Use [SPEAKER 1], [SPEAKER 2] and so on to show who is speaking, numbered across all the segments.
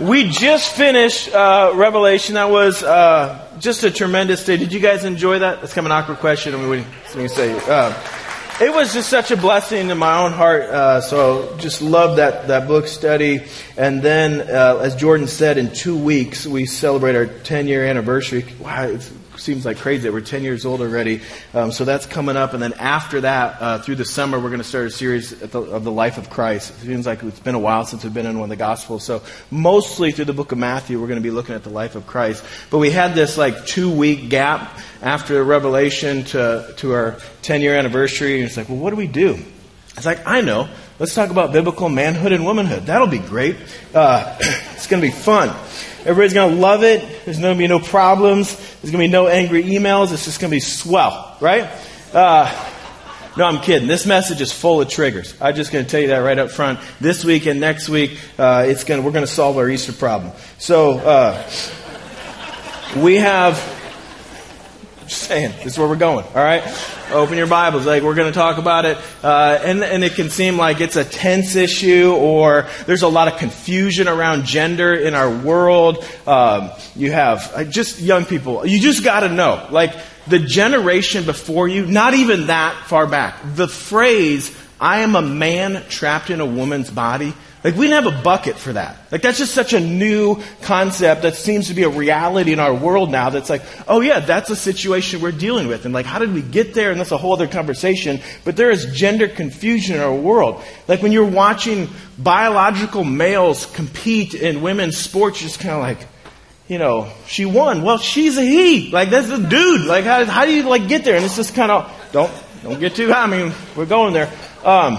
[SPEAKER 1] We just finished uh, Revelation. That was uh, just a tremendous day. Did you guys enjoy that? That's kind of an awkward question. I mean, say? Uh, it was just such a blessing in my own heart. Uh, so just love that, that book study. And then, uh, as Jordan said, in two weeks we celebrate our 10 year anniversary. Wow, it's seems like crazy that we're 10 years old already. Um, so that's coming up. And then after that, uh, through the summer, we're going to start a series the, of the life of Christ. It seems like it's been a while since we've been in one of the Gospels. So mostly through the book of Matthew, we're going to be looking at the life of Christ. But we had this like two week gap after Revelation to, to our 10 year anniversary. And it's like, well, what do we do? It's like, I know. Let's talk about biblical manhood and womanhood. That'll be great. Uh, it's going to be fun. Everybody's going to love it. There's going to be no problems. There's going to be no angry emails. It's just going to be swell, right? Uh, no, I'm kidding. This message is full of triggers. I'm just going to tell you that right up front. This week and next week, uh, it's going we're going to solve our Easter problem. So, uh, we have, just saying, this is where we're going, all right? Open your Bibles. Like, we're going to talk about it. Uh, and, and it can seem like it's a tense issue or there's a lot of confusion around gender in our world. Um, you have uh, just young people. You just got to know. Like, the generation before you, not even that far back, the phrase, I am a man trapped in a woman's body, like, we didn't have a bucket for that. Like, that's just such a new concept that seems to be a reality in our world now that's like, oh yeah, that's a situation we're dealing with. And like, how did we get there? And that's a whole other conversation. But there is gender confusion in our world. Like, when you're watching biological males compete in women's sports, you're just kind of like, you know, she won. Well, she's a he. Like, that's a dude. Like, how, how do you, like, get there? And it's just kind of, don't, don't get too high. I mean, we're going there. Um,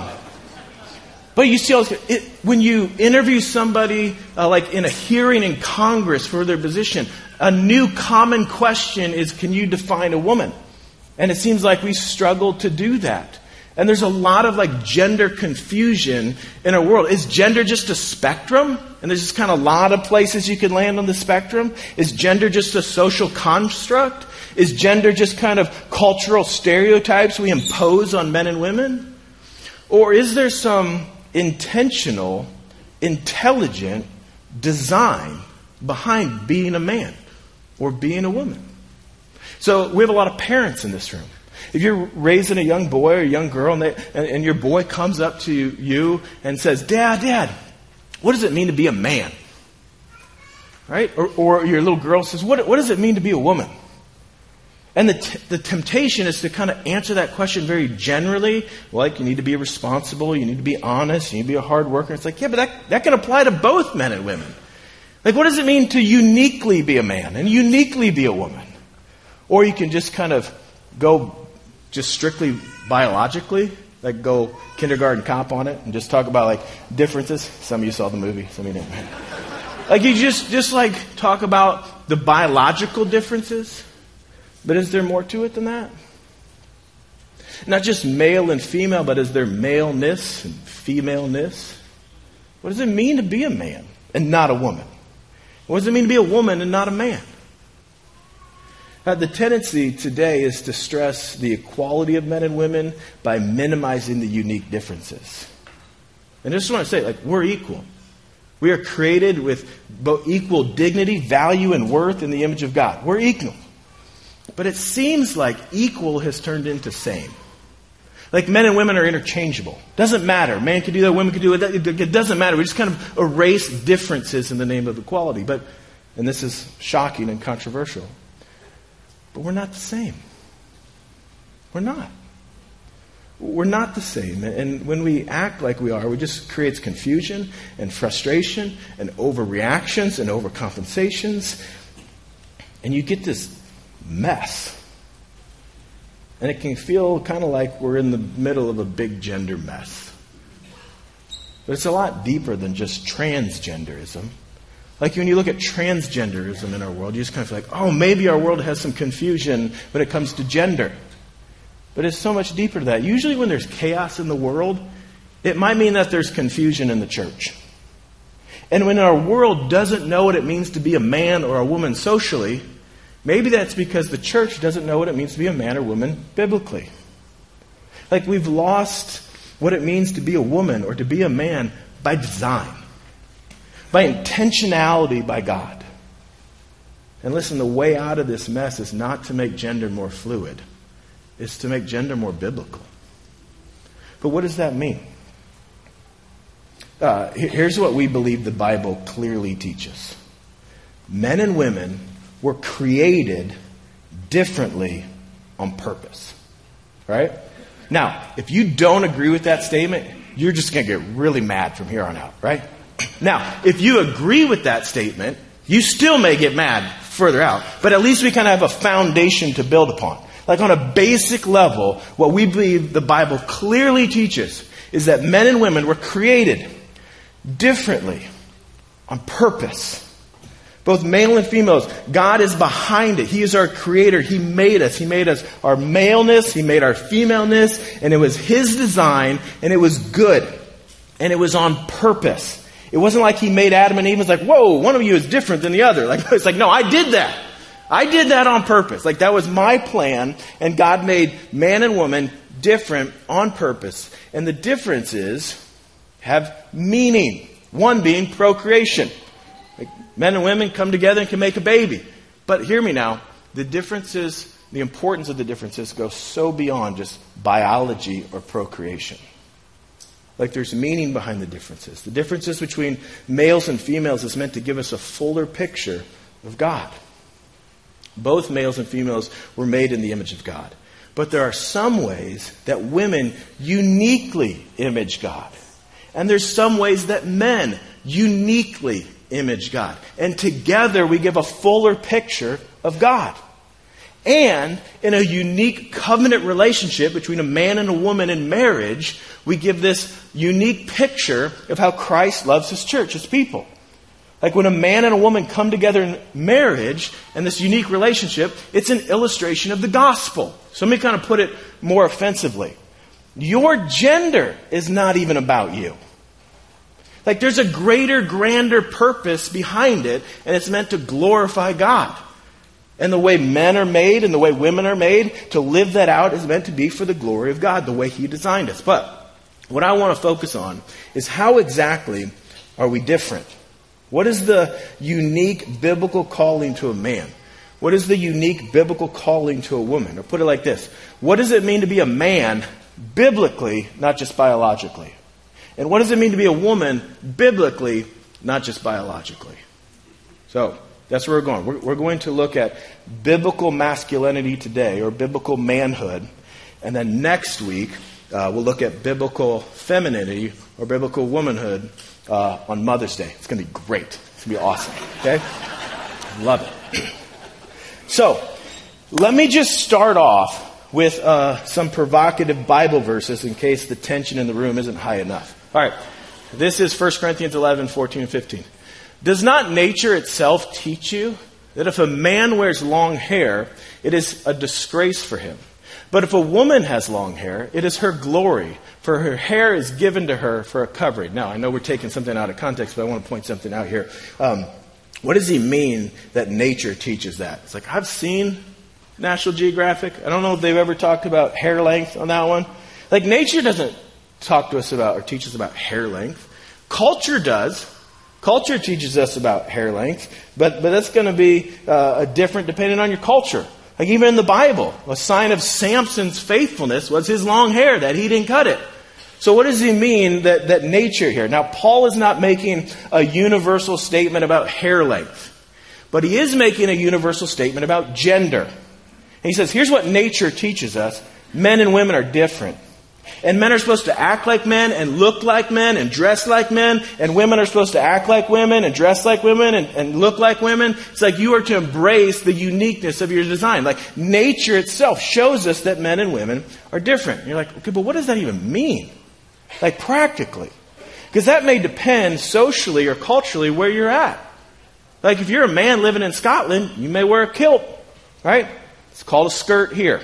[SPEAKER 1] but you see, it, when you interview somebody, uh, like in a hearing in Congress for their position, a new common question is, can you define a woman? And it seems like we struggle to do that. And there's a lot of like gender confusion in our world. Is gender just a spectrum? And there's just kind of a lot of places you can land on the spectrum. Is gender just a social construct? Is gender just kind of cultural stereotypes we impose on men and women? Or is there some intentional, intelligent design behind being a man or being a woman. So we have a lot of parents in this room. If you're raising a young boy or a young girl and, they, and, and your boy comes up to you and says, Dad, Dad, what does it mean to be a man? Right? Or, or your little girl says, what, what does it mean to be a woman? And the, t- the temptation is to kind of answer that question very generally. Like, you need to be responsible, you need to be honest, you need to be a hard worker. It's like, yeah, but that, that can apply to both men and women. Like, what does it mean to uniquely be a man and uniquely be a woman? Or you can just kind of go just strictly biologically, like go kindergarten cop on it and just talk about like differences. Some of you saw the movie, some of you didn't. like, you just, just like talk about the biological differences but is there more to it than that? Not just male and female, but is there maleness and femaleness? What does it mean to be a man and not a woman? What does it mean to be a woman and not a man? Uh, the tendency today is to stress the equality of men and women by minimizing the unique differences. And I just want to say, like, we're equal. We are created with equal dignity, value, and worth in the image of God. We're equal. But it seems like equal has turned into same. Like men and women are interchangeable. Doesn't matter. Man can do that, women can do it. It doesn't matter. We just kind of erase differences in the name of equality. But, and this is shocking and controversial. But we're not the same. We're not. We're not the same. And when we act like we are, it just creates confusion and frustration and overreactions and overcompensations. And you get this mess. And it can feel kind of like we're in the middle of a big gender mess. But it's a lot deeper than just transgenderism. Like when you look at transgenderism in our world, you just kind of feel like, oh, maybe our world has some confusion when it comes to gender. But it's so much deeper than that. Usually, when there's chaos in the world, it might mean that there's confusion in the church. And when our world doesn't know what it means to be a man or a woman socially, Maybe that's because the church doesn't know what it means to be a man or woman biblically. Like we've lost what it means to be a woman or to be a man by design. by intentionality by God. And listen, the way out of this mess is not to make gender more fluid, it's to make gender more biblical. But what does that mean? Uh, here's what we believe the Bible clearly teaches men and women were created differently on purpose. Right? Now, if you don't agree with that statement, you're just going to get really mad from here on out, right? Now, if you agree with that statement, you still may get mad further out, but at least we kind of have a foundation to build upon. Like on a basic level, what we believe the Bible clearly teaches is that men and women were created differently on purpose. Both male and females. God is behind it. He is our creator. He made us. He made us our maleness. He made our femaleness. And it was His design and it was good. And it was on purpose. It wasn't like He made Adam and Eve and was like, whoa, one of you is different than the other. Like, it's like, no, I did that. I did that on purpose. Like that was my plan and God made man and woman different on purpose. And the differences have meaning. One being procreation. Men and women come together and can make a baby. But hear me now. The differences, the importance of the differences go so beyond just biology or procreation. Like there's meaning behind the differences. The differences between males and females is meant to give us a fuller picture of God. Both males and females were made in the image of God. But there are some ways that women uniquely image God. And there's some ways that men uniquely image God. And together we give a fuller picture of God. And in a unique covenant relationship between a man and a woman in marriage, we give this unique picture of how Christ loves his church, his people. Like when a man and a woman come together in marriage and this unique relationship, it's an illustration of the gospel. So let me kind of put it more offensively. Your gender is not even about you. Like there's a greater, grander purpose behind it, and it's meant to glorify God. And the way men are made and the way women are made, to live that out is meant to be for the glory of God, the way He designed us. But what I want to focus on is how exactly are we different? What is the unique biblical calling to a man? What is the unique biblical calling to a woman? Or put it like this What does it mean to be a man biblically, not just biologically? And what does it mean to be a woman biblically, not just biologically? So, that's where we're going. We're, we're going to look at biblical masculinity today, or biblical manhood. And then next week, uh, we'll look at biblical femininity, or biblical womanhood uh, on Mother's Day. It's going to be great. It's going to be awesome. Okay? Love it. So, let me just start off with uh, some provocative Bible verses in case the tension in the room isn't high enough. All right. This is 1 Corinthians 11, 14, and 15. Does not nature itself teach you that if a man wears long hair, it is a disgrace for him? But if a woman has long hair, it is her glory, for her hair is given to her for a covering. Now, I know we're taking something out of context, but I want to point something out here. Um, what does he mean that nature teaches that? It's like, I've seen National Geographic. I don't know if they've ever talked about hair length on that one. Like, nature doesn't talk to us about or teach us about hair length. Culture does. Culture teaches us about hair length, but, but that's going to be uh, different depending on your culture. Like even in the Bible, a sign of Samson's faithfulness was his long hair, that he didn't cut it. So what does he mean that, that nature here? Now, Paul is not making a universal statement about hair length, but he is making a universal statement about gender. He says, here's what nature teaches us. Men and women are different. And men are supposed to act like men and look like men and dress like men. And women are supposed to act like women and dress like women and, and look like women. It's like you are to embrace the uniqueness of your design. Like nature itself shows us that men and women are different. And you're like, okay, but what does that even mean? Like practically. Because that may depend socially or culturally where you're at. Like if you're a man living in Scotland, you may wear a kilt, right? It's called a skirt here.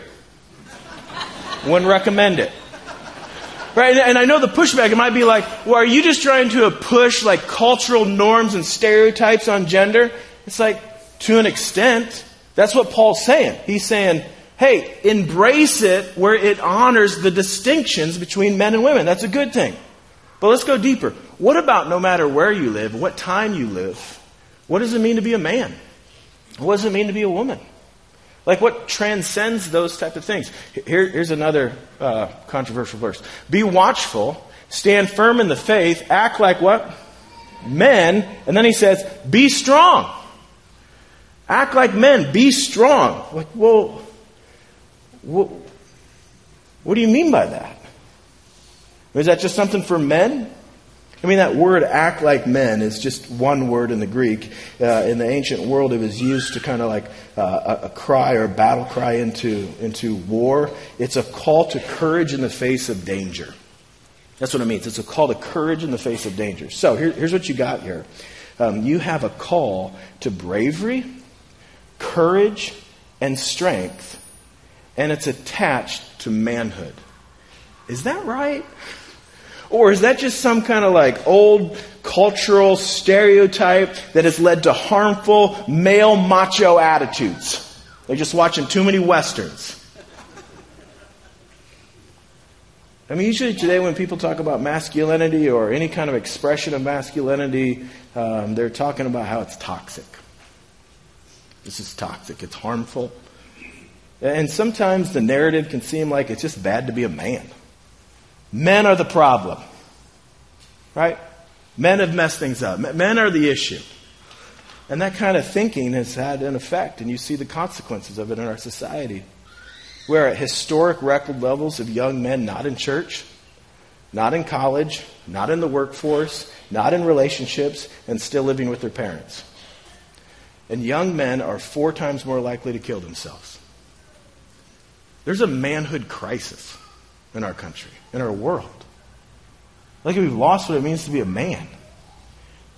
[SPEAKER 1] Wouldn't recommend it. Right? And I know the pushback, it might be like, well, are you just trying to push like cultural norms and stereotypes on gender? It's like, to an extent, that's what Paul's saying. He's saying, hey, embrace it where it honors the distinctions between men and women. That's a good thing. But let's go deeper. What about no matter where you live, what time you live? What does it mean to be a man? What does it mean to be a woman? Like what transcends those type of things? Here, here's another uh, controversial verse. Be watchful, stand firm in the faith, act like what? Men. And then he says, be strong. Act like men, be strong. Like, well, what, what do you mean by that? Is that just something for men? I mean, that word act like men is just one word in the Greek. Uh, in the ancient world, it was used to kind of like uh, a, a cry or a battle cry into, into war. It's a call to courage in the face of danger. That's what it means. It's a call to courage in the face of danger. So here, here's what you got here um, you have a call to bravery, courage, and strength, and it's attached to manhood. Is that right? Or is that just some kind of like old cultural stereotype that has led to harmful male macho attitudes? They're just watching too many westerns. I mean, usually today when people talk about masculinity or any kind of expression of masculinity, um, they're talking about how it's toxic. This is toxic. It's harmful. And sometimes the narrative can seem like it's just bad to be a man. Men are the problem. Right? Men have messed things up. Men are the issue. And that kind of thinking has had an effect, and you see the consequences of it in our society. We're at historic record levels of young men not in church, not in college, not in the workforce, not in relationships, and still living with their parents. And young men are four times more likely to kill themselves. There's a manhood crisis in our country, in our world. Like we've lost what it means to be a man.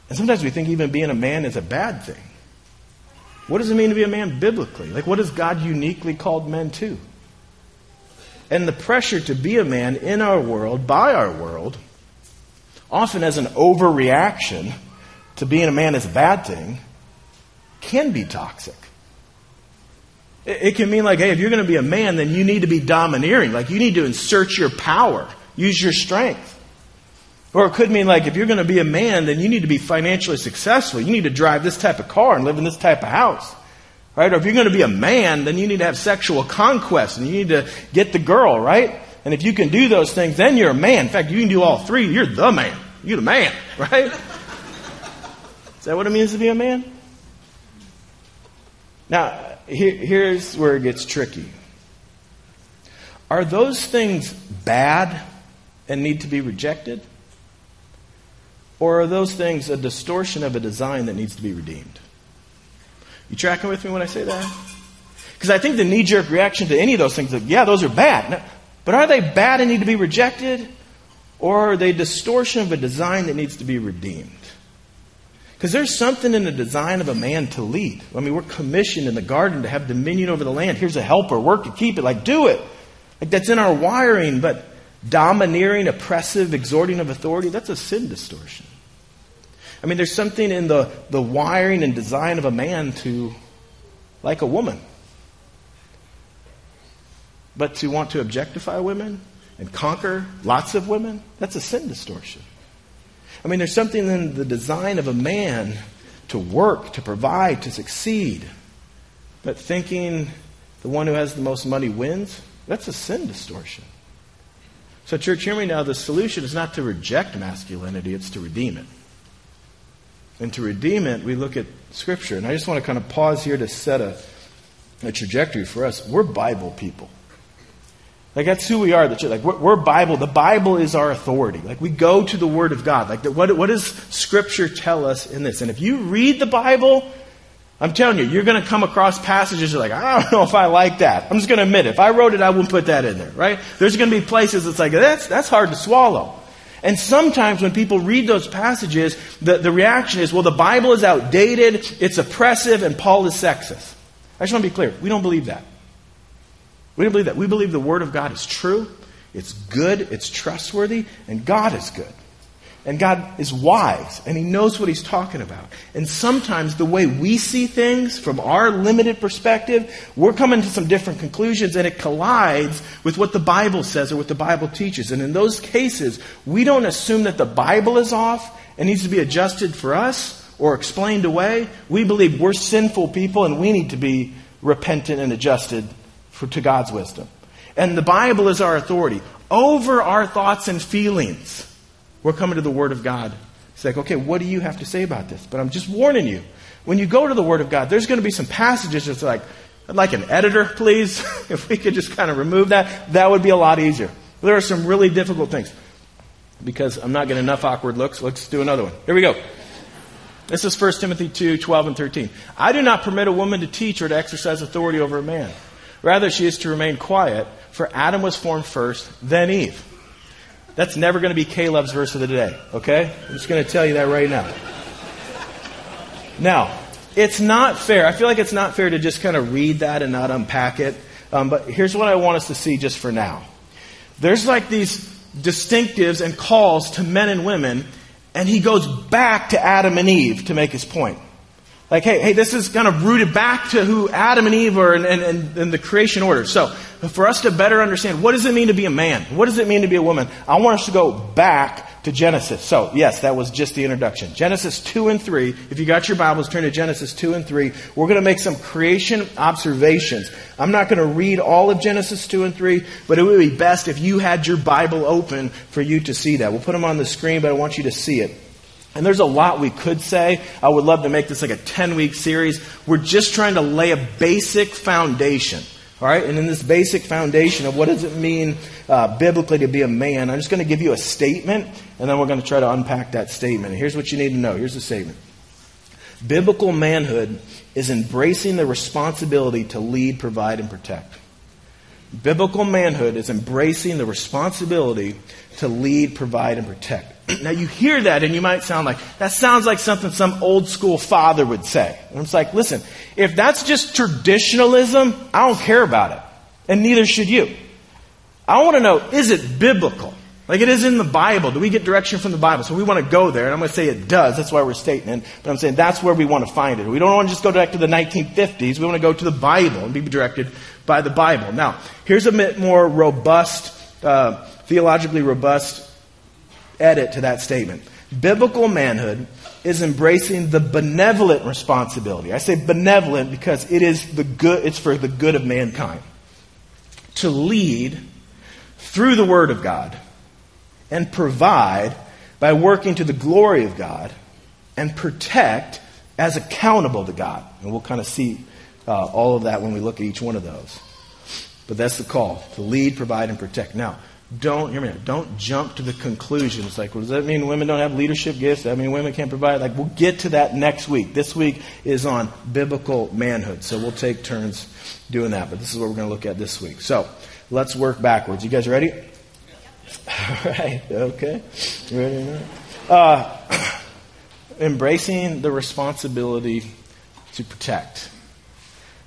[SPEAKER 1] And sometimes we think even being a man is a bad thing. What does it mean to be a man biblically? Like, what has God uniquely called men to? And the pressure to be a man in our world, by our world, often as an overreaction to being a man is a bad thing, can be toxic. It can mean like, hey, if you're going to be a man, then you need to be domineering. Like, you need to insert your power, use your strength. Or it could mean like, if you're going to be a man, then you need to be financially successful. You need to drive this type of car and live in this type of house. Right? Or if you're going to be a man, then you need to have sexual conquest and you need to get the girl, right? And if you can do those things, then you're a man. In fact, you can do all three, you're the man. You're the man, right? Is that what it means to be a man? Now, here, here's where it gets tricky. Are those things bad and need to be rejected? Or are those things a distortion of a design that needs to be redeemed? You tracking with me when I say that? Because I think the knee jerk reaction to any of those things is, yeah, those are bad. But are they bad and need to be rejected? Or are they distortion of a design that needs to be redeemed? Because there's something in the design of a man to lead. I mean, we're commissioned in the garden to have dominion over the land. Here's a helper, work to keep it. Like, do it. Like, that's in our wiring. But domineering, oppressive, exhorting of authority, that's a sin distortion. I mean, there's something in the, the wiring and design of a man to like a woman. But to want to objectify women and conquer lots of women, that's a sin distortion. I mean, there's something in the design of a man to work, to provide, to succeed. But thinking the one who has the most money wins, that's a sin distortion. So, church, hear me now. The solution is not to reject masculinity, it's to redeem it. And to redeem it, we look at Scripture. And I just want to kind of pause here to set a, a trajectory for us. We're Bible people. Like that's who we are. The church. Like we're, we're, Bible. The Bible is our authority. Like we go to the Word of God. Like what, what does Scripture tell us in this? And if you read the Bible, I'm telling you, you're going to come across passages you're like, I don't know if I like that. I'm just going to admit it. If I wrote it, I wouldn't put that in there, right? There's going to be places that's like, that's, that's hard to swallow. And sometimes when people read those passages, the, the reaction is, well, the Bible is outdated, it's oppressive, and Paul is sexist. I just want to be clear. We don't believe that. We don't believe that. We believe the Word of God is true, it's good, it's trustworthy, and God is good. And God is wise and He knows what He's talking about. And sometimes the way we see things from our limited perspective, we're coming to some different conclusions and it collides with what the Bible says or what the Bible teaches. And in those cases, we don't assume that the Bible is off and needs to be adjusted for us or explained away. We believe we're sinful people and we need to be repentant and adjusted for, to God's wisdom. And the Bible is our authority over our thoughts and feelings. We're coming to the Word of God. It's like, okay, what do you have to say about this? But I'm just warning you. When you go to the Word of God, there's going to be some passages that's like, I'd like an editor, please. if we could just kind of remove that, that would be a lot easier. There are some really difficult things. Because I'm not getting enough awkward looks, let's do another one. Here we go. This is 1 Timothy 2 12 and 13. I do not permit a woman to teach or to exercise authority over a man. Rather, she is to remain quiet, for Adam was formed first, then Eve. That's never going to be Caleb's verse of the day, okay? I'm just going to tell you that right now. Now, it's not fair. I feel like it's not fair to just kind of read that and not unpack it. Um, but here's what I want us to see just for now. There's like these distinctives and calls to men and women, and he goes back to Adam and Eve to make his point. Like, hey, hey, this is kind of rooted back to who Adam and Eve are and, and, and the creation order. So, for us to better understand, what does it mean to be a man? What does it mean to be a woman? I want us to go back to Genesis. So, yes, that was just the introduction. Genesis 2 and 3. If you got your Bibles, turn to Genesis 2 and 3. We're going to make some creation observations. I'm not going to read all of Genesis 2 and 3, but it would be best if you had your Bible open for you to see that. We'll put them on the screen, but I want you to see it. And there's a lot we could say. I would love to make this like a 10 week series. We're just trying to lay a basic foundation. All right? And in this basic foundation of what does it mean uh, biblically to be a man, I'm just going to give you a statement, and then we're going to try to unpack that statement. Here's what you need to know. Here's the statement. Biblical manhood is embracing the responsibility to lead, provide, and protect. Biblical manhood is embracing the responsibility to lead, provide, and protect. Now you hear that and you might sound like, that sounds like something some old school father would say. And it's like, listen, if that's just traditionalism, I don't care about it. And neither should you. I want to know, is it biblical? Like it is in the Bible. Do we get direction from the Bible? So we want to go there, and I'm going to say it does. That's why we're stating it. But I'm saying that's where we want to find it. We don't want to just go back to the 1950s. We want to go to the Bible and be directed by the Bible. Now, here's a bit more robust, uh, theologically robust edit to that statement. Biblical manhood is embracing the benevolent responsibility. I say benevolent because it is the good, it's for the good of mankind. To lead through the Word of God and provide by working to the glory of God and protect as accountable to God. And we'll kind of see uh, all of that when we look at each one of those. But that's the call to lead, provide, and protect. Now, don't hear me don't jump to the conclusions. Like well, does that mean women don't have leadership gifts? That mean women can't provide? Like we'll get to that next week. This week is on biblical manhood. So we'll take turns doing that but this is what we're going to look at this week. So let's work backwards. You guys ready? All right. Okay. Ready? Uh, embracing the responsibility to protect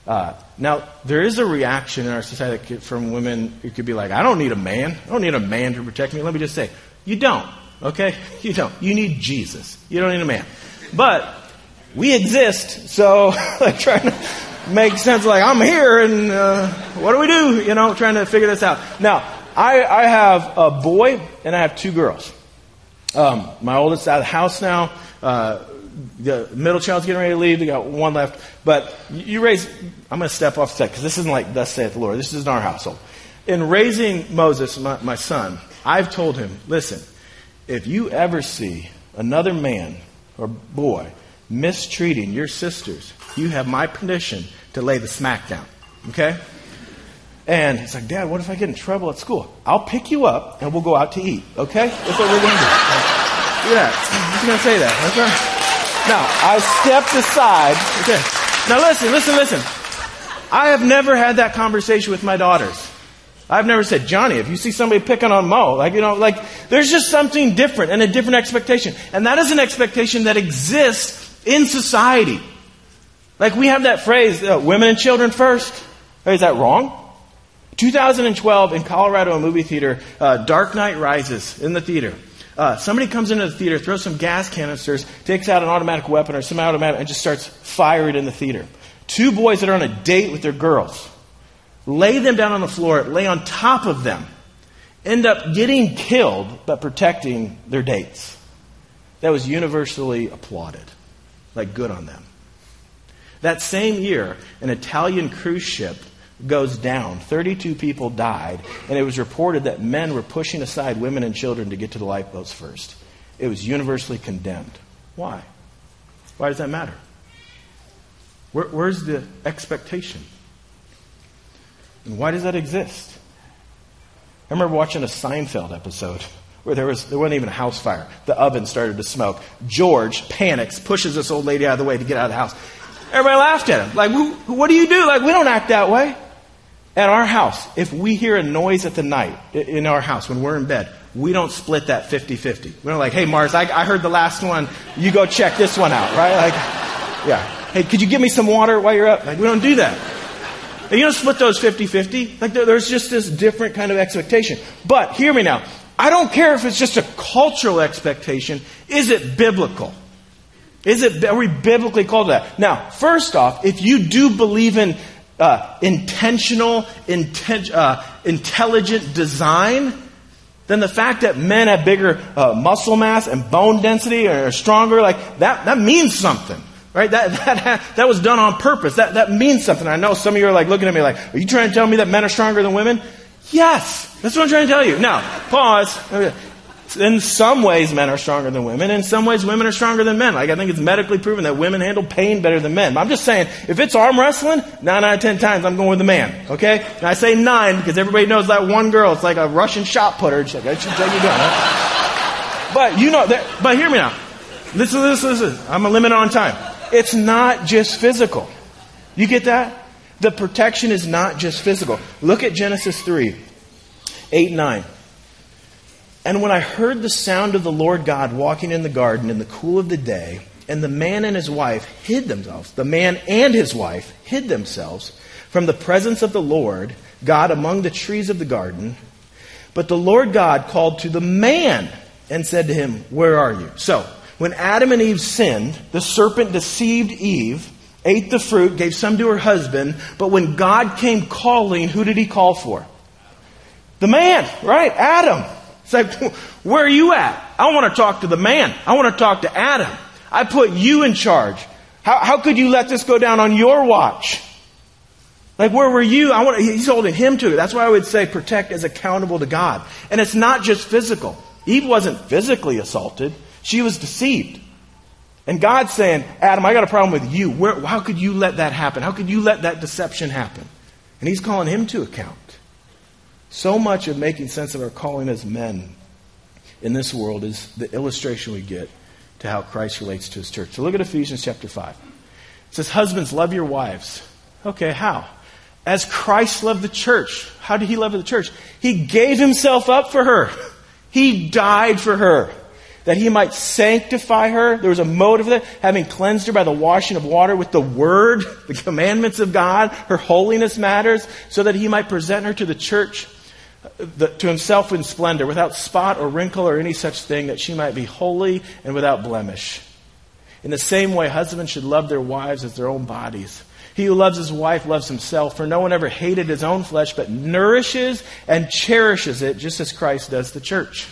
[SPEAKER 1] uh, now, there is a reaction in our society from women who could be like, I don't need a man. I don't need a man to protect me. Let me just say, you don't. Okay? You don't. You need Jesus. You don't need a man. But we exist, so like trying to make sense like I'm here and uh, what do we do? You know, trying to figure this out. Now, I, I have a boy and I have two girls. Um, my oldest out of the house now. Uh, the middle child's getting ready to leave. They got one left. But you raise, I'm going to step off set because this isn't like thus saith the Lord. This isn't our household. In raising Moses, my, my son, I've told him, listen, if you ever see another man or boy mistreating your sisters, you have my permission to lay the smack down. Okay? And he's like, Dad, what if I get in trouble at school? I'll pick you up and we'll go out to eat. Okay? That's what we're going to do. At that. He's going to say that. Okay? Now, I stepped aside. Okay. Now listen, listen, listen. I have never had that conversation with my daughters. I've never said, Johnny, if you see somebody picking on Mo, like, you know, like, there's just something different and a different expectation. And that is an expectation that exists in society. Like, we have that phrase, uh, women and children first. Is that wrong? 2012 in Colorado, a movie theater, uh, Dark Knight Rises in the theater. Uh, somebody comes into the theater, throws some gas canisters, takes out an automatic weapon or some automatic, and just starts firing in the theater. Two boys that are on a date with their girls lay them down on the floor, lay on top of them, end up getting killed but protecting their dates. That was universally applauded. Like, good on them. That same year, an Italian cruise ship goes down. 32 people died, and it was reported that men were pushing aside women and children to get to the lifeboats first. It was universally condemned. Why? Why does that matter? Where, where's the expectation? And why does that exist? I remember watching a Seinfeld episode where there was there wasn't even a house fire. The oven started to smoke. George panics, pushes this old lady out of the way to get out of the house. Everybody laughed at him. Like, what do you do? Like, we don't act that way. At our house, if we hear a noise at the night in our house when we're in bed, we don't split that 50-50. We're like, hey, Mars, I, I heard the last one. You go check this one out, right? Like, yeah. Hey, could you give me some water while you're up? Like, we don't do that. And you don't split those 50-50. Like, there's just this different kind of expectation. But, hear me now. I don't care if it's just a cultural expectation. Is it biblical? Is it, are we biblically called that? Now, first off, if you do believe in uh, intentional, inten- uh, intelligent design, then the fact that men have bigger uh, muscle mass and bone density or are stronger, like that, that means something. Right? That, that, that was done on purpose. That, that means something. I know some of you are like looking at me like, are you trying to tell me that men are stronger than women? Yes. That's what I'm trying to tell you. Now, pause in some ways, men are stronger than women. In some ways, women are stronger than men. Like, I think it's medically proven that women handle pain better than men. But I'm just saying, if it's arm wrestling, nine out of ten times, I'm going with the man. Okay? And I say nine because everybody knows that one girl. It's like a Russian shot putter. But you know, that, but hear me now. Listen, listen, listen. I'm a limit on time. It's not just physical. You get that? The protection is not just physical. Look at Genesis 3, 8 9. And when I heard the sound of the Lord God walking in the garden in the cool of the day, and the man and his wife hid themselves, the man and his wife hid themselves from the presence of the Lord God among the trees of the garden. But the Lord God called to the man and said to him, Where are you? So, when Adam and Eve sinned, the serpent deceived Eve, ate the fruit, gave some to her husband, but when God came calling, who did he call for? The man, right? Adam. It's like, where are you at? I want to talk to the man. I want to talk to Adam. I put you in charge. How, how could you let this go down on your watch? Like, where were you? I want, he's holding him to it. That's why I would say protect as accountable to God. And it's not just physical. Eve wasn't physically assaulted. She was deceived. And God's saying, Adam, I got a problem with you. Where, how could you let that happen? How could you let that deception happen? And he's calling him to account. So much of making sense of our calling as men in this world is the illustration we get to how Christ relates to his church. So look at Ephesians chapter 5. It says, Husbands, love your wives. Okay, how? As Christ loved the church. How did he love the church? He gave himself up for her. He died for her. That he might sanctify her. There was a motive that, having cleansed her by the washing of water with the word, the commandments of God. Her holiness matters, so that he might present her to the church the, to himself in splendor, without spot or wrinkle or any such thing, that she might be holy and without blemish. In the same way, husbands should love their wives as their own bodies. He who loves his wife loves himself, for no one ever hated his own flesh, but nourishes and cherishes it, just as Christ does the church.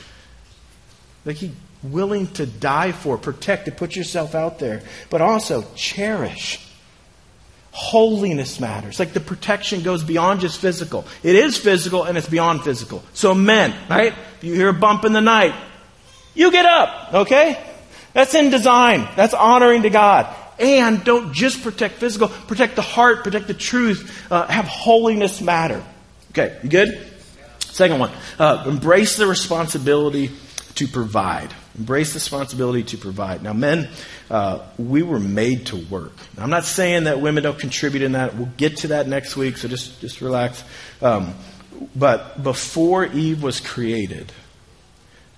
[SPEAKER 1] Like he willing to die for, protect to put yourself out there, but also cherish. Holiness matters. Like the protection goes beyond just physical. It is physical and it's beyond physical. So men, right? If you hear a bump in the night, you get up, okay? That's in design. That's honoring to God. And don't just protect physical, protect the heart, protect the truth, uh, have holiness matter. Okay, you good? Second one, uh, embrace the responsibility to provide. Embrace the responsibility to provide. Now, men, uh, we were made to work. Now, I'm not saying that women don't contribute in that. We'll get to that next week, so just, just relax. Um, but before Eve was created,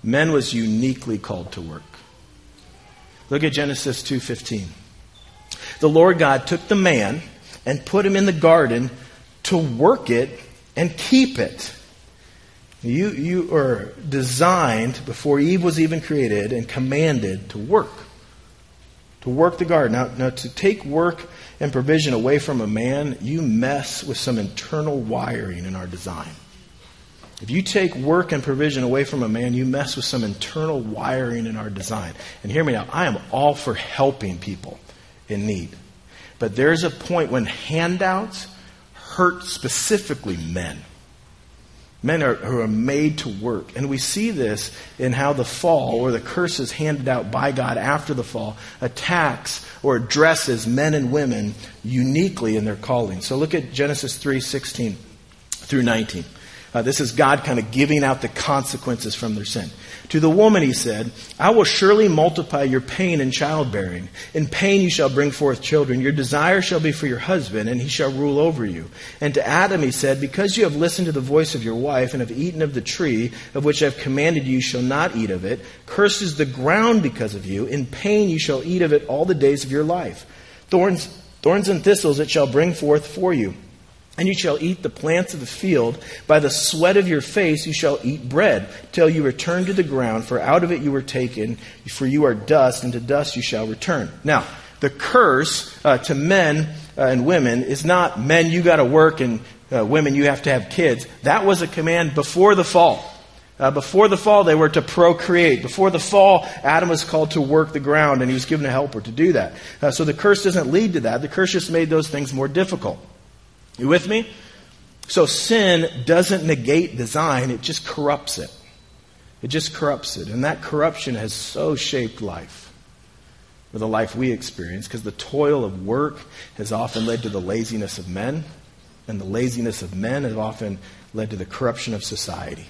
[SPEAKER 1] men was uniquely called to work. Look at Genesis 2:15. The Lord God took the man and put him in the garden to work it and keep it. You, you are designed before Eve was even created and commanded to work. To work the garden. Now, now, to take work and provision away from a man, you mess with some internal wiring in our design. If you take work and provision away from a man, you mess with some internal wiring in our design. And hear me now, I am all for helping people in need. But there's a point when handouts hurt specifically men. Men are, who are made to work. And we see this in how the fall or the curses handed out by God after the fall attacks or addresses men and women uniquely in their calling. So look at Genesis 3 16 through 19. Uh, this is God kind of giving out the consequences from their sin. To the woman, he said, I will surely multiply your pain in childbearing. In pain you shall bring forth children. Your desire shall be for your husband, and he shall rule over you. And to Adam he said, Because you have listened to the voice of your wife, and have eaten of the tree of which I have commanded you, shall not eat of it. Cursed is the ground because of you. In pain you shall eat of it all the days of your life. Thorns, thorns and thistles it shall bring forth for you. And you shall eat the plants of the field. By the sweat of your face you shall eat bread, till you return to the ground, for out of it you were taken, for you are dust, and to dust you shall return. Now, the curse uh, to men uh, and women is not men, you got to work, and uh, women, you have to have kids. That was a command before the fall. Uh, before the fall, they were to procreate. Before the fall, Adam was called to work the ground, and he was given a helper to do that. Uh, so the curse doesn't lead to that. The curse just made those things more difficult. You with me? So sin doesn't negate design, it just corrupts it. It just corrupts it. And that corruption has so shaped life, or the life we experience, because the toil of work has often led to the laziness of men, and the laziness of men has often led to the corruption of society.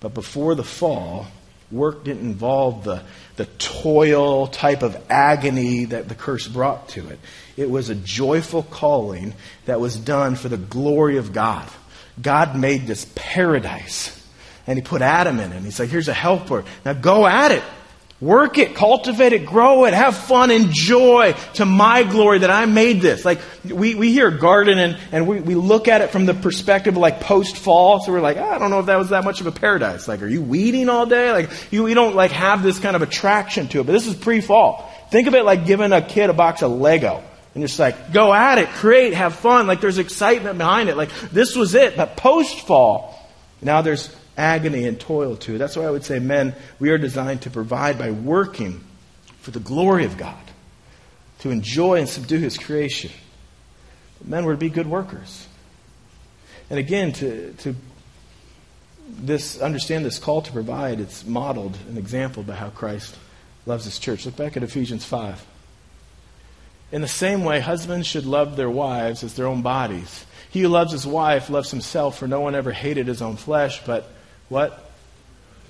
[SPEAKER 1] But before the fall, work didn't involve the, the toil type of agony that the curse brought to it. It was a joyful calling that was done for the glory of God. God made this paradise and he put Adam in it. And he's like, here's a helper. Now go at it. Work it, cultivate it, grow it, have fun, enjoy to my glory that I made this. Like, we, we hear garden and, and we, we look at it from the perspective of like post fall. So we're like, oh, I don't know if that was that much of a paradise. Like, are you weeding all day? Like, you, we don't like have this kind of attraction to it. But this is pre fall. Think of it like giving a kid a box of Lego. And just like, go at it, create, have fun. Like there's excitement behind it. Like this was it. But post fall, now there's agony and toil to. That's why I would say, men, we are designed to provide by working for the glory of God, to enjoy and subdue His creation. But men were to be good workers. And again, to, to this understand this call to provide, it's modeled and exampled by how Christ loves His church. Look back at Ephesians 5. In the same way, husbands should love their wives as their own bodies. He who loves his wife loves himself, for no one ever hated his own flesh, but what?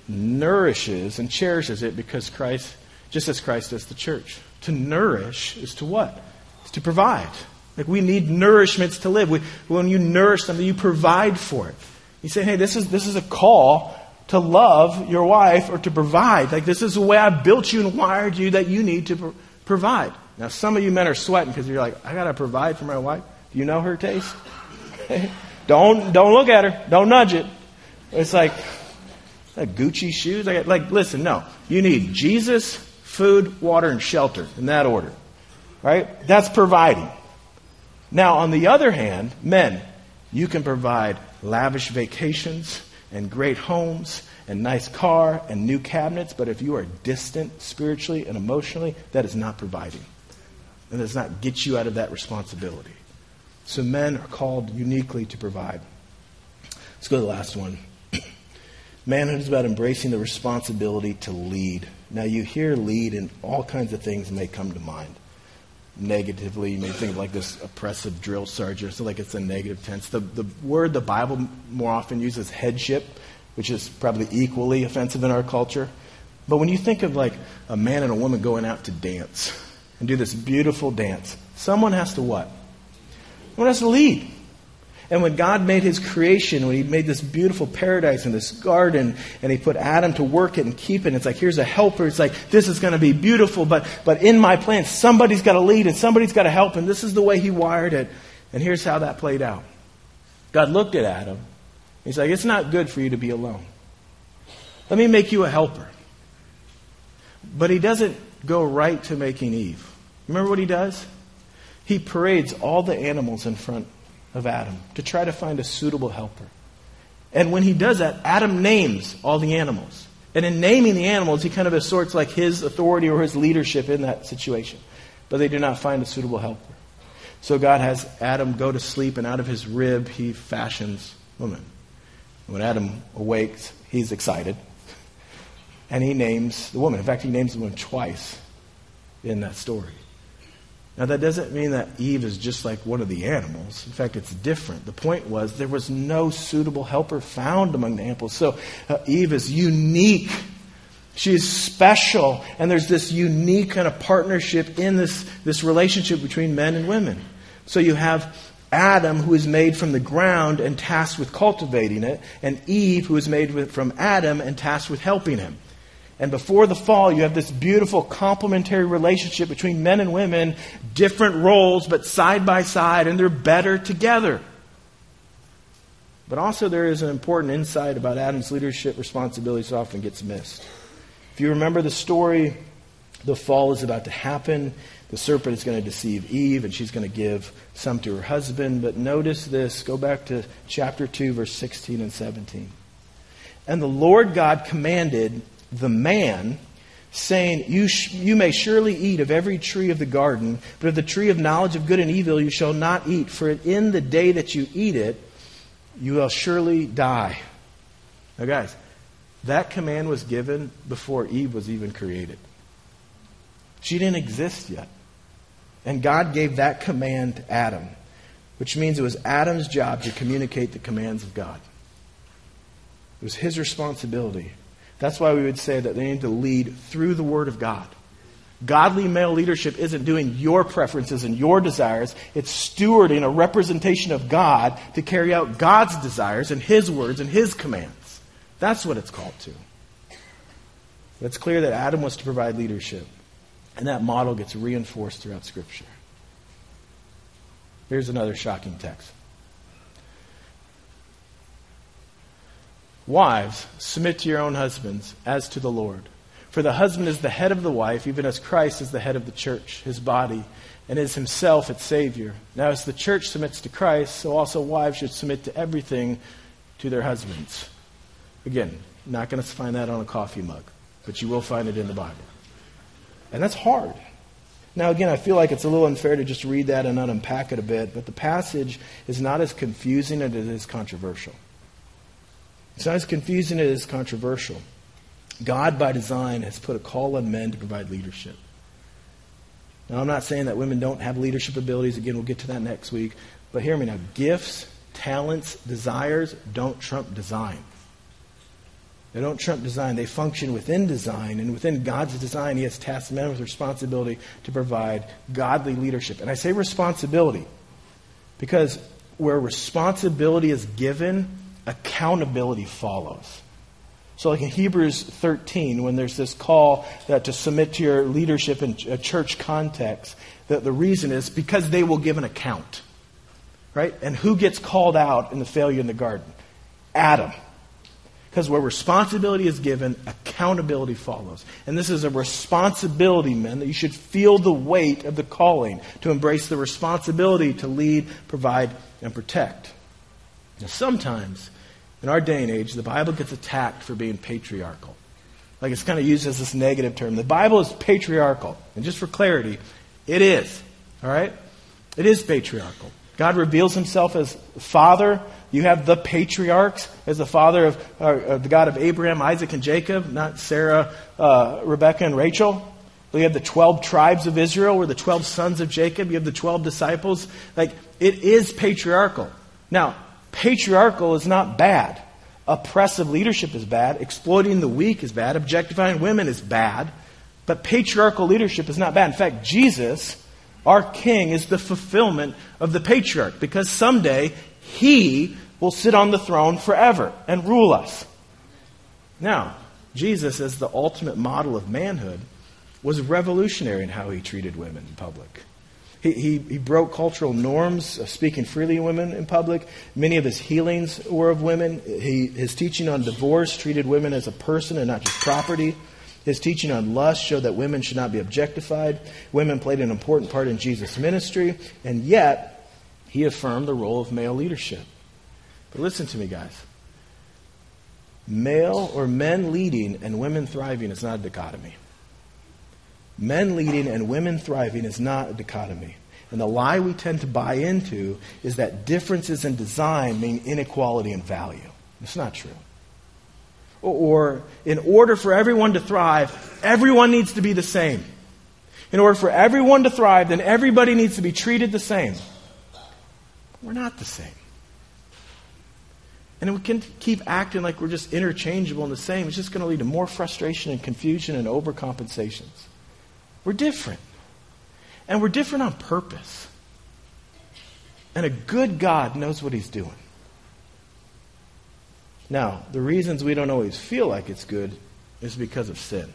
[SPEAKER 1] Nourishes and cherishes it because Christ, just as Christ does the church. To nourish is to what? It's to provide. Like we need nourishments to live. We, when you nourish something, you provide for it. You say, hey, this is, this is a call to love your wife or to provide. Like this is the way I built you and wired you that you need to pro- provide. Now, some of you men are sweating because you're like, I got to provide for my wife. Do you know her taste? don't, don't look at her. Don't nudge it. It's like, like Gucci shoes. Like, like, listen, no. You need Jesus, food, water, and shelter in that order. Right? That's providing. Now, on the other hand, men, you can provide lavish vacations and great homes and nice car and new cabinets, but if you are distant spiritually and emotionally, that is not providing. And does not get you out of that responsibility. So men are called uniquely to provide. Let's go to the last one. Manhood is about embracing the responsibility to lead. Now, you hear lead, and all kinds of things may come to mind. Negatively, you may think of like this oppressive drill sergeant, so like it's a negative tense. The, the word the Bible more often uses headship, which is probably equally offensive in our culture. But when you think of like a man and a woman going out to dance and do this beautiful dance, someone has to what? Someone has to lead. And when God made his creation, when he made this beautiful paradise and this garden, and he put Adam to work it and keep it, it's like, here's a helper. It's like, this is going to be beautiful, but, but in my plan, somebody's got to lead and somebody's got to help, and this is the way he wired it. And here's how that played out God looked at Adam, He's like, It's not good for you to be alone. Let me make you a helper. But he doesn't go right to making Eve. Remember what he does? He parades all the animals in front of Adam to try to find a suitable helper. And when he does that, Adam names all the animals. And in naming the animals, he kind of asserts like his authority or his leadership in that situation. But they do not find a suitable helper. So God has Adam go to sleep, and out of his rib, he fashions woman. When Adam awakes, he's excited. And he names the woman. In fact, he names the woman twice in that story. Now, that doesn't mean that Eve is just like one of the animals. In fact, it's different. The point was there was no suitable helper found among the animals. So, uh, Eve is unique. She is special. And there's this unique kind of partnership in this, this relationship between men and women. So, you have Adam, who is made from the ground and tasked with cultivating it, and Eve, who is made with, from Adam and tasked with helping him. And before the fall, you have this beautiful complementary relationship between men and women, different roles, but side by side, and they're better together. But also, there is an important insight about Adam's leadership responsibilities that often gets missed. If you remember the story, the fall is about to happen. The serpent is going to deceive Eve, and she's going to give some to her husband. But notice this go back to chapter 2, verse 16 and 17. And the Lord God commanded the man, saying, you, sh- you may surely eat of every tree of the garden, but of the tree of knowledge of good and evil you shall not eat, for in the day that you eat it, you will surely die. Now, guys, that command was given before Eve was even created. She didn't exist yet. And God gave that command to Adam, which means it was Adam's job to communicate the commands of God. It was his responsibility. That's why we would say that they need to lead through the Word of God. Godly male leadership isn't doing your preferences and your desires. It's stewarding a representation of God to carry out God's desires and His words and His commands. That's what it's called to. It's clear that Adam was to provide leadership, and that model gets reinforced throughout Scripture. Here's another shocking text. Wives, submit to your own husbands as to the Lord. For the husband is the head of the wife, even as Christ is the head of the church, his body, and is himself its Savior. Now, as the church submits to Christ, so also wives should submit to everything to their husbands. Again, not going to find that on a coffee mug, but you will find it in the Bible. And that's hard. Now, again, I feel like it's a little unfair to just read that and unpack it a bit, but the passage is not as confusing as it is controversial. It's not as confusing as it is controversial. God, by design, has put a call on men to provide leadership. Now, I'm not saying that women don't have leadership abilities. Again, we'll get to that next week. But hear me now gifts, talents, desires don't trump design. They don't trump design. They function within design. And within God's design, He has tasked men with responsibility to provide godly leadership. And I say responsibility because where responsibility is given, accountability follows. So, like in Hebrews 13, when there's this call that to submit to your leadership in a church context, that the reason is because they will give an account. Right? And who gets called out in the failure in the garden? Adam. Because where responsibility is given, accountability follows. And this is a responsibility, men, that you should feel the weight of the calling to embrace the responsibility to lead, provide, and protect. Now, sometimes in our day and age, the Bible gets attacked for being patriarchal. Like it's kind of used as this negative term. The Bible is patriarchal. And just for clarity, it is. All right? It is patriarchal. God reveals himself as father. You have the patriarchs as the father of uh, the God of Abraham, Isaac, and Jacob, not Sarah, uh, Rebecca, and Rachel. You have the 12 tribes of Israel, or the 12 sons of Jacob. You have the 12 disciples. Like, it is patriarchal. Now, Patriarchal is not bad. Oppressive leadership is bad. Exploiting the weak is bad. Objectifying women is bad. But patriarchal leadership is not bad. In fact, Jesus, our king, is the fulfillment of the patriarch because someday he will sit on the throne forever and rule us. Now, Jesus, as the ultimate model of manhood, was revolutionary in how he treated women in public. He, he, he broke cultural norms of speaking freely to women in public. Many of his healings were of women. He, his teaching on divorce treated women as a person and not just property. His teaching on lust showed that women should not be objectified. Women played an important part in Jesus' ministry, and yet he affirmed the role of male leadership. But listen to me, guys. Male or men leading and women thriving is not a dichotomy. Men leading and women thriving is not a dichotomy. And the lie we tend to buy into is that differences in design mean inequality in value. It's not true. Or, in order for everyone to thrive, everyone needs to be the same. In order for everyone to thrive, then everybody needs to be treated the same. We're not the same. And if we can keep acting like we're just interchangeable and the same. It's just going to lead to more frustration and confusion and overcompensations. We're different. And we're different on purpose. And a good God knows what he's doing. Now, the reasons we don't always feel like it's good is because of sin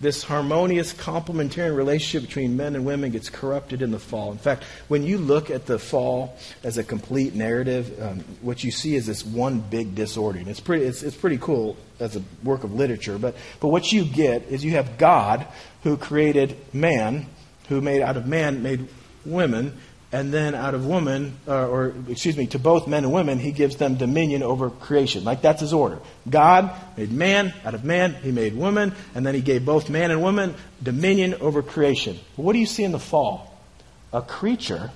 [SPEAKER 1] this harmonious complementary relationship between men and women gets corrupted in the fall. In fact, when you look at the fall as a complete narrative, um, what you see is this one big disordering. It's pretty, it's, it's pretty cool as a work of literature, but, but what you get is you have God who created man, who made out of man, made women, and then out of woman, uh, or excuse me, to both men and women, he gives them dominion over creation. Like that's his order. God made man, out of man, he made woman, and then he gave both man and woman dominion over creation. What do you see in the fall? A creature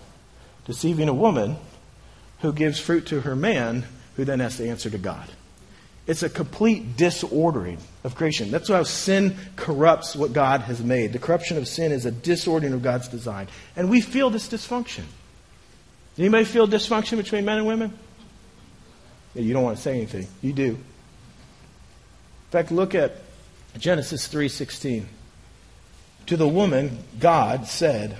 [SPEAKER 1] deceiving a woman who gives fruit to her man, who then has to answer to God. It's a complete disordering of creation. That's how sin corrupts what God has made. The corruption of sin is a disordering of God's design. And we feel this dysfunction. Anybody feel dysfunction between men and women? Yeah, you don't want to say anything. You do. In fact, look at Genesis 3:16. To the woman, God said,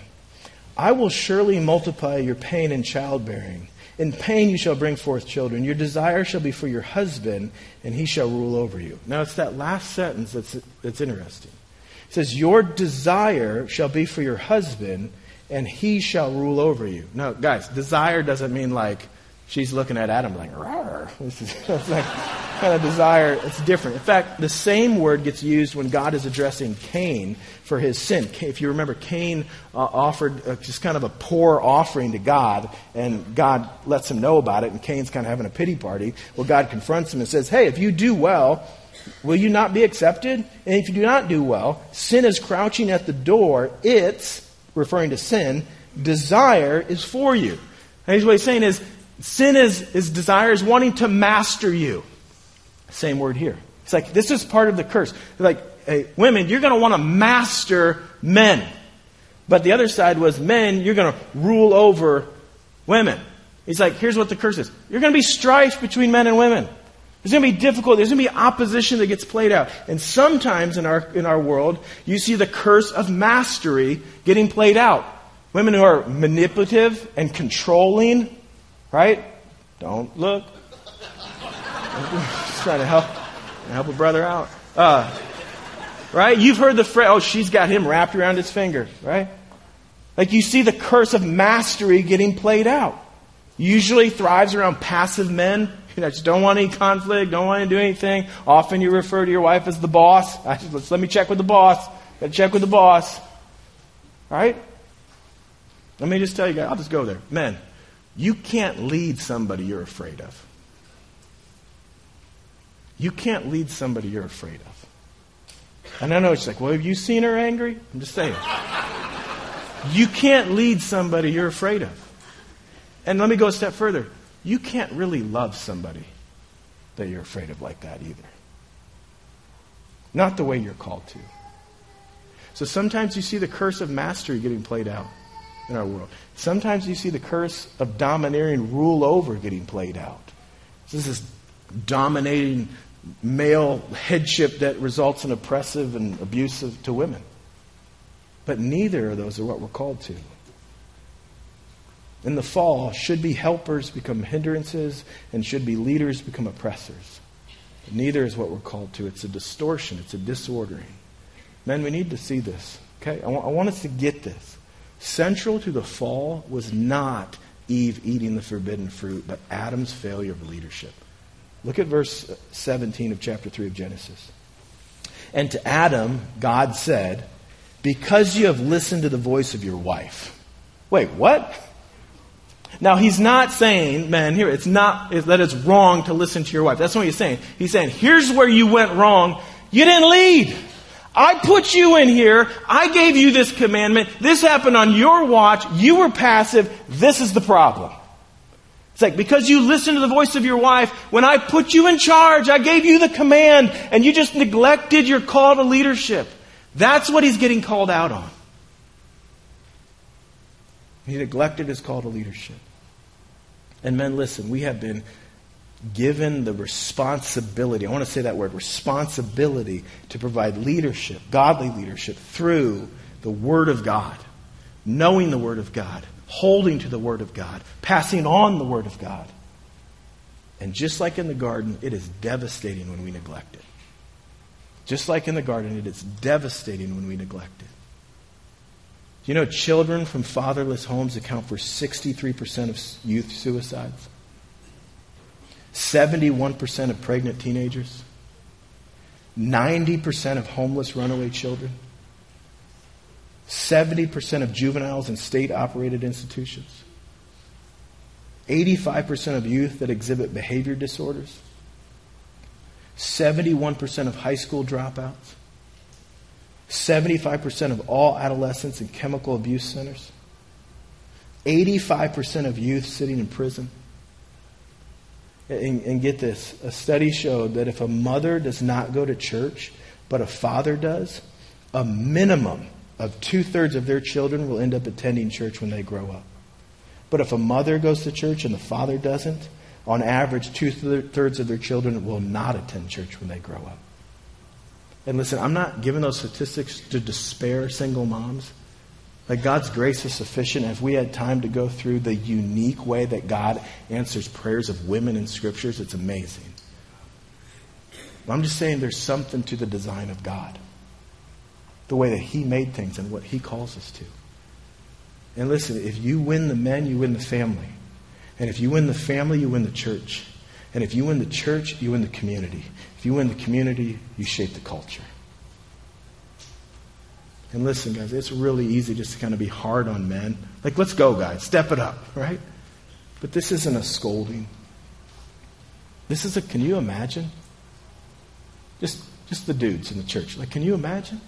[SPEAKER 1] "I will surely multiply your pain in childbearing." In pain you shall bring forth children. Your desire shall be for your husband, and he shall rule over you. Now, it's that last sentence that's, that's interesting. It says, Your desire shall be for your husband, and he shall rule over you. Now, guys, desire doesn't mean like she's looking at Adam like, Rawr. this is like kind of desire. It's different. In fact, the same word gets used when God is addressing Cain for his sin. If you remember, Cain uh, offered uh, just kind of a poor offering to God, and God lets him know about it, and Cain's kind of having a pity party. Well, God confronts him and says, Hey, if you do well, will you not be accepted? And if you do not do well, sin is crouching at the door. It's, referring to sin, desire is for you. And what he's saying is, sin is, is desire is wanting to master you. Same word here. It's like, this is part of the curse. Like, hey, women, you're going to want to master men. But the other side was, men, you're going to rule over women. He's like, here's what the curse is. You're going to be strife between men and women. There's going to be difficult. There's going to be opposition that gets played out. And sometimes in our, in our world, you see the curse of mastery getting played out. Women who are manipulative and controlling, right? Don't look. Just trying to help, help a brother out. Uh, right? You've heard the phrase, oh, she's got him wrapped around his finger, right? Like you see the curse of mastery getting played out. Usually thrives around passive men you know, just don't want any conflict, don't want to do anything. Often you refer to your wife as the boss. Let's, let me check with the boss. Got to check with the boss. Right? Let me just tell you guys, I'll just go there. Men, you can't lead somebody you're afraid of. You can't lead somebody you're afraid of. And I know it's like, well, have you seen her angry? I'm just saying. you can't lead somebody you're afraid of. And let me go a step further. You can't really love somebody that you're afraid of like that either. Not the way you're called to. So sometimes you see the curse of mastery getting played out in our world. Sometimes you see the curse of domineering rule over getting played out. This is dominating male headship that results in oppressive and abusive to women. But neither of those are what we're called to. In the fall, should be helpers become hindrances, and should be leaders become oppressors. But neither is what we're called to. It's a distortion, it's a disordering. Men, we need to see this. Okay? I want, I want us to get this. Central to the fall was not Eve eating the forbidden fruit, but Adam's failure of leadership. Look at verse 17 of chapter 3 of Genesis. And to Adam, God said, Because you have listened to the voice of your wife. Wait, what? Now, he's not saying, man, here, it's not that it's wrong to listen to your wife. That's not what he's saying. He's saying, here's where you went wrong. You didn't lead. I put you in here. I gave you this commandment. This happened on your watch. You were passive. This is the problem. It's like, because you listened to the voice of your wife, when I put you in charge, I gave you the command, and you just neglected your call to leadership. That's what he's getting called out on. He neglected his call to leadership. And men, listen, we have been given the responsibility, I want to say that word, responsibility to provide leadership, godly leadership, through the Word of God, knowing the Word of God, holding to the Word of God, passing on the Word of God. And just like in the garden, it is devastating when we neglect it. Just like in the garden, it is devastating when we neglect it. You know children from fatherless homes account for 63% of youth suicides? 71% of pregnant teenagers, 90% of homeless runaway children, 70% of juveniles in state operated institutions, 85% of youth that exhibit behavior disorders, 71% of high school dropouts, 75% of all adolescents in chemical abuse centers, 85% of youth sitting in prison. And, and, get this a study showed that if a mother does not go to church, but a father does, a minimum of two thirds of their children will end up attending church when they grow up. But if a mother goes to church and the father doesn't, on average, two thirds of their children will not attend church when they grow up. And listen, I'm not giving those statistics to despair single moms. Like God's grace is sufficient. If we had time to go through the unique way that God answers prayers of women in scriptures, it's amazing. But I'm just saying there's something to the design of God. The way that He made things and what He calls us to. And listen, if you win the men, you win the family. And if you win the family, you win the church. And if you win the church, you win the community. If you win the community, you shape the culture. And listen, guys, it's really easy just to kind of be hard on men. Like, let's go, guys, step it up, right? But this isn't a scolding. This is a, can you imagine? Just, just the dudes in the church. Like, can you imagine?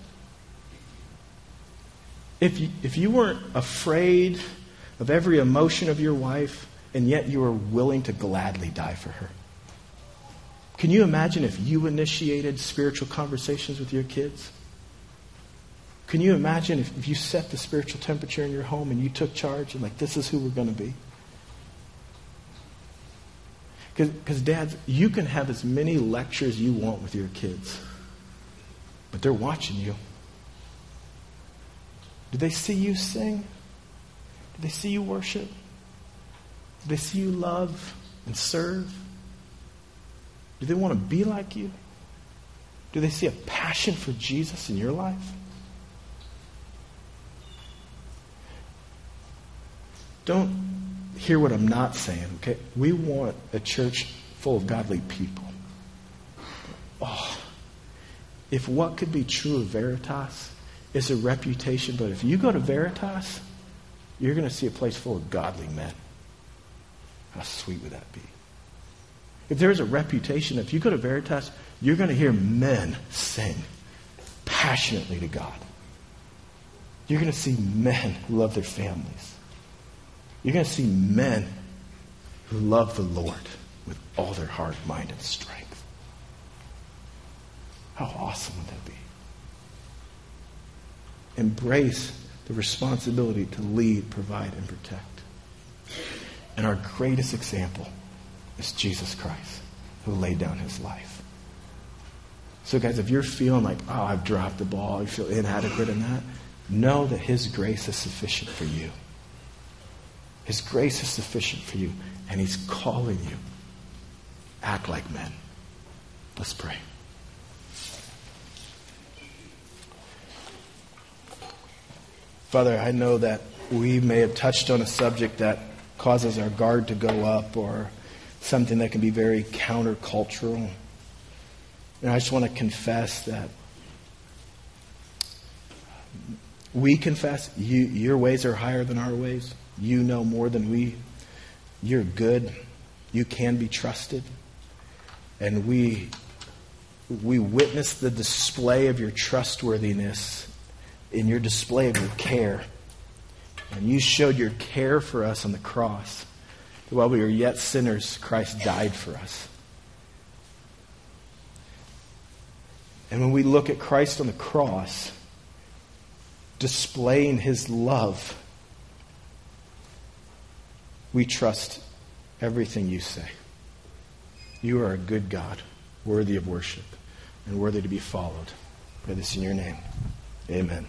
[SPEAKER 1] If you, if you weren't afraid of every emotion of your wife, and yet you were willing to gladly die for her. Can you imagine if you initiated spiritual conversations with your kids? Can you imagine if, if you set the spiritual temperature in your home and you took charge and like, this is who we're going to be? Because, dads, you can have as many lectures you want with your kids, but they're watching you. Do they see you sing? Do they see you worship? Do they see you love and serve? Do they want to be like you? Do they see a passion for Jesus in your life? Don't hear what I'm not saying, okay? We want a church full of godly people. Oh, if what could be true of Veritas is a reputation, but if you go to Veritas, you're going to see a place full of godly men. How sweet would that be? If there's a reputation, if you go to Veritas, you're going to hear men sing passionately to God. You're going to see men love their families. You're going to see men who love the Lord with all their heart, mind, and strength. How awesome would that be? Embrace the responsibility to lead, provide, and protect. And our greatest example is Jesus Christ, who laid down his life. So, guys, if you're feeling like, oh, I've dropped the ball, you feel inadequate in that, know that his grace is sufficient for you. His grace is sufficient for you, and He's calling you. Act like men. Let's pray. Father, I know that we may have touched on a subject that causes our guard to go up or something that can be very countercultural. And I just want to confess that we confess you, your ways are higher than our ways. You know more than we. You're good. You can be trusted. And we, we witness the display of your trustworthiness in your display of your care. And you showed your care for us on the cross. While we were yet sinners, Christ died for us. And when we look at Christ on the cross, displaying his love, we trust everything you say. You are a good God, worthy of worship, and worthy to be followed. Pray this in your name. Amen.